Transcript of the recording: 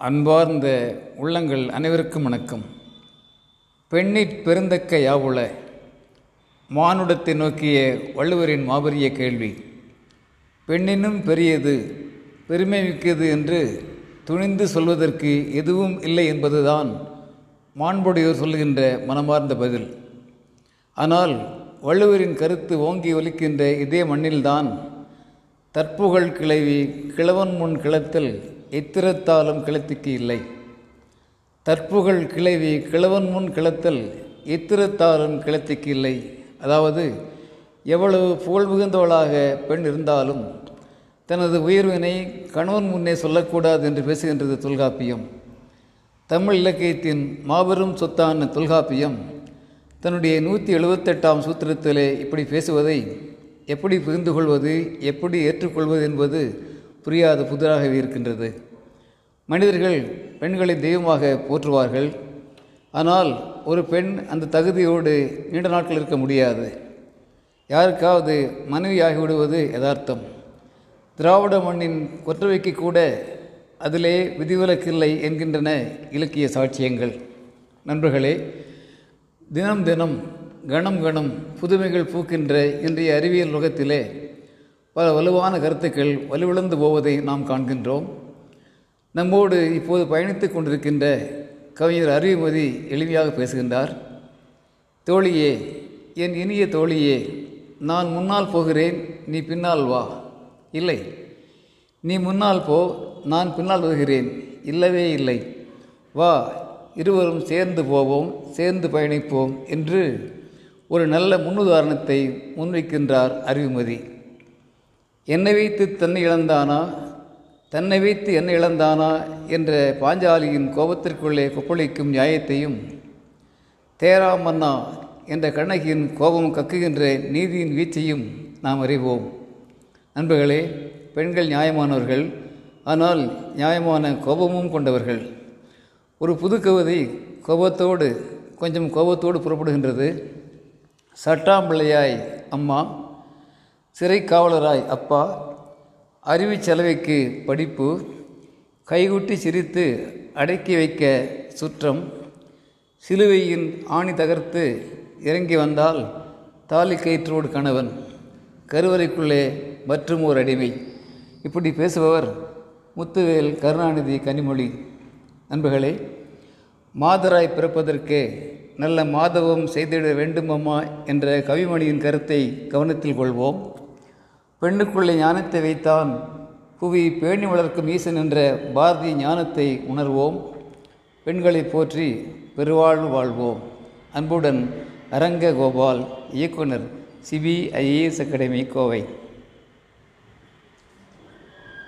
அன்பார்ந்த உள்ளங்கள் அனைவருக்கும் வணக்கம். பெண்ணிற் பெருந்தக்க யாவுல? மானுடத்தை நோக்கிய வள்ளுவரின் மாபெரிய கேள்வி. பெண்ணினும் பெரியது பெருமை மிக்கது என்று துணிந்து சொல்வதற்கு எதுவும் இல்லை என்பதுதான் மாண்புடையோர் சொல்லுகின்ற மனமார்ந்த பதில். ஆனால் வள்ளுவரின் கருத்து ஓங்கி ஒலிக்கின்ற இதே மண்ணில்தான் தற்புகழ் கிளவி கிழவன் முன் கிளத்தல் எத்திரத்தாலும் கிளத்திக்கு இல்லை. தற்புகழ் கிளவி கிழவன் முன் கிளத்தல் எத்திரத்தாலும் கிளத்திக்கு இல்லை. அதாவது எவ்வளவு புகழ் மிகுந்தவளாக பெண் இருந்தாலும் தனது உயர்வினை கணவன் முன்னே சொல்லக்கூடாது என்று பேசுகின்றது தொல்காப்பியம். தமிழ் இலக்கியத்தின் மாபெரும் சொத்தான தொல்காப்பியம் தன்னுடைய நூற்றி எழுபத்தெட்டாம் சூத்திரத்திலே இப்படி பேசுவதை எப்படி புரிந்து கொள்வது எப்படி ஏற்றுக்கொள்வது என்பது புரியாத புதிராகவே இருக்கின்றது. மனிதர்கள் பெண்களை தெய்வமாக போற்றுவார்கள். ஆனால் ஒரு பெண் அந்த தகுதியோடு நீண்ட நாட்கள் இருக்க முடியாது. யாருக்காவது மனைவியாகிவிடுவது யதார்த்தம். திராவிட மண்ணின் கொற்றவைக்கு கூட அதிலே விதிவிலக்கில்லை என்கின்றன இலக்கிய சாட்சியங்கள். நண்பர்களே தினம் தினம் கணம் கணம் புதுமைகள் பூக்கின்ற இன்றைய அறிவியல் உலகத்திலே பல வலுவான கருத்துக்கள் வலுவிழந்து போவதை நாம் காண்கின்றோம். நம்மோடு இப்போது பயணித்து கொண்டிருக்கின்ற கவிஞர் அறிவுமதி எளிமையாக பேசுகின்றார். தோழியே என் இனிய தோழியே நான் முன்னால் போகிறேன் நீ பின்னால் வா. இல்லை நீ முன்னால் போ நான் பின்னால் வருகிறேன். இல்லவே இல்லை. வா இருவரும் சேர்ந்து போவோம் சேர்ந்து பயணிப்போம் என்று ஒரு நல்ல முன்னுதாரணத்தை முன்வைக்கின்றார் அறிவுமதி என்னை வைத்து தன்னை இழந்தானா? தன்னை வைத்து என்ன இழந்தானா? என்ற பாஞ்சாலியின் கோபத்திற்குள்ளே கொப்பளிக்கும் நியாயத்தையும் தேரா மன்னா என்ற கண்ணகியின் கோபம் கக்குகின்ற நீதியின் வீச்சையும் நாம் அறிவோம். நண்பர்களே பெண்கள் நியாயமானவர்கள் ஆனால் நியாயமான கோபமும் கொண்டவர்கள். ஒரு புது கவிதை கோபத்தோடு கொஞ்சம் கோபத்தோடு புறப்படுகின்றது. சட்டாம்பிள்ளையாய் அம்மா சிறை காவலராய் அப்பா அறிவு செலவைக்கு படிப்பு கைகுட்டி சிரித்து அடக்கி வைக்க சுற்றம் சிலுவையின் ஆணி தகர்த்து இறங்கி வந்தால் தாலி கயிற்றோடு கணவன் கருவறைக்குள்ளே மற்றும் ஒரு அடிமை. இப்படி பேசுபவர் முத்துவேல் கருணாநிதி கனிமொழி. நண்பர்களே மாதராய் பிறப்பதற்கு நல்ல மாதவம் செய்திட வேண்டுமம்மா என்ற கவிமணியின் கருத்தை கவனத்தில் கொள்வோம். பெண்ணுக்குள்ளே ஞானத்தை வைத்தான். புவி பேணி வளர்க்கும் ஈசன் என்ற பாரதி ஞானத்தை உணர்வோம். பெண்களை போற்றி பெருவாழ்வு வாழ்வோம். அன்புடன் அரங்க கோபால் இயக்குனர் சிபிஐஏஎஸ் அகாடமி கோவை.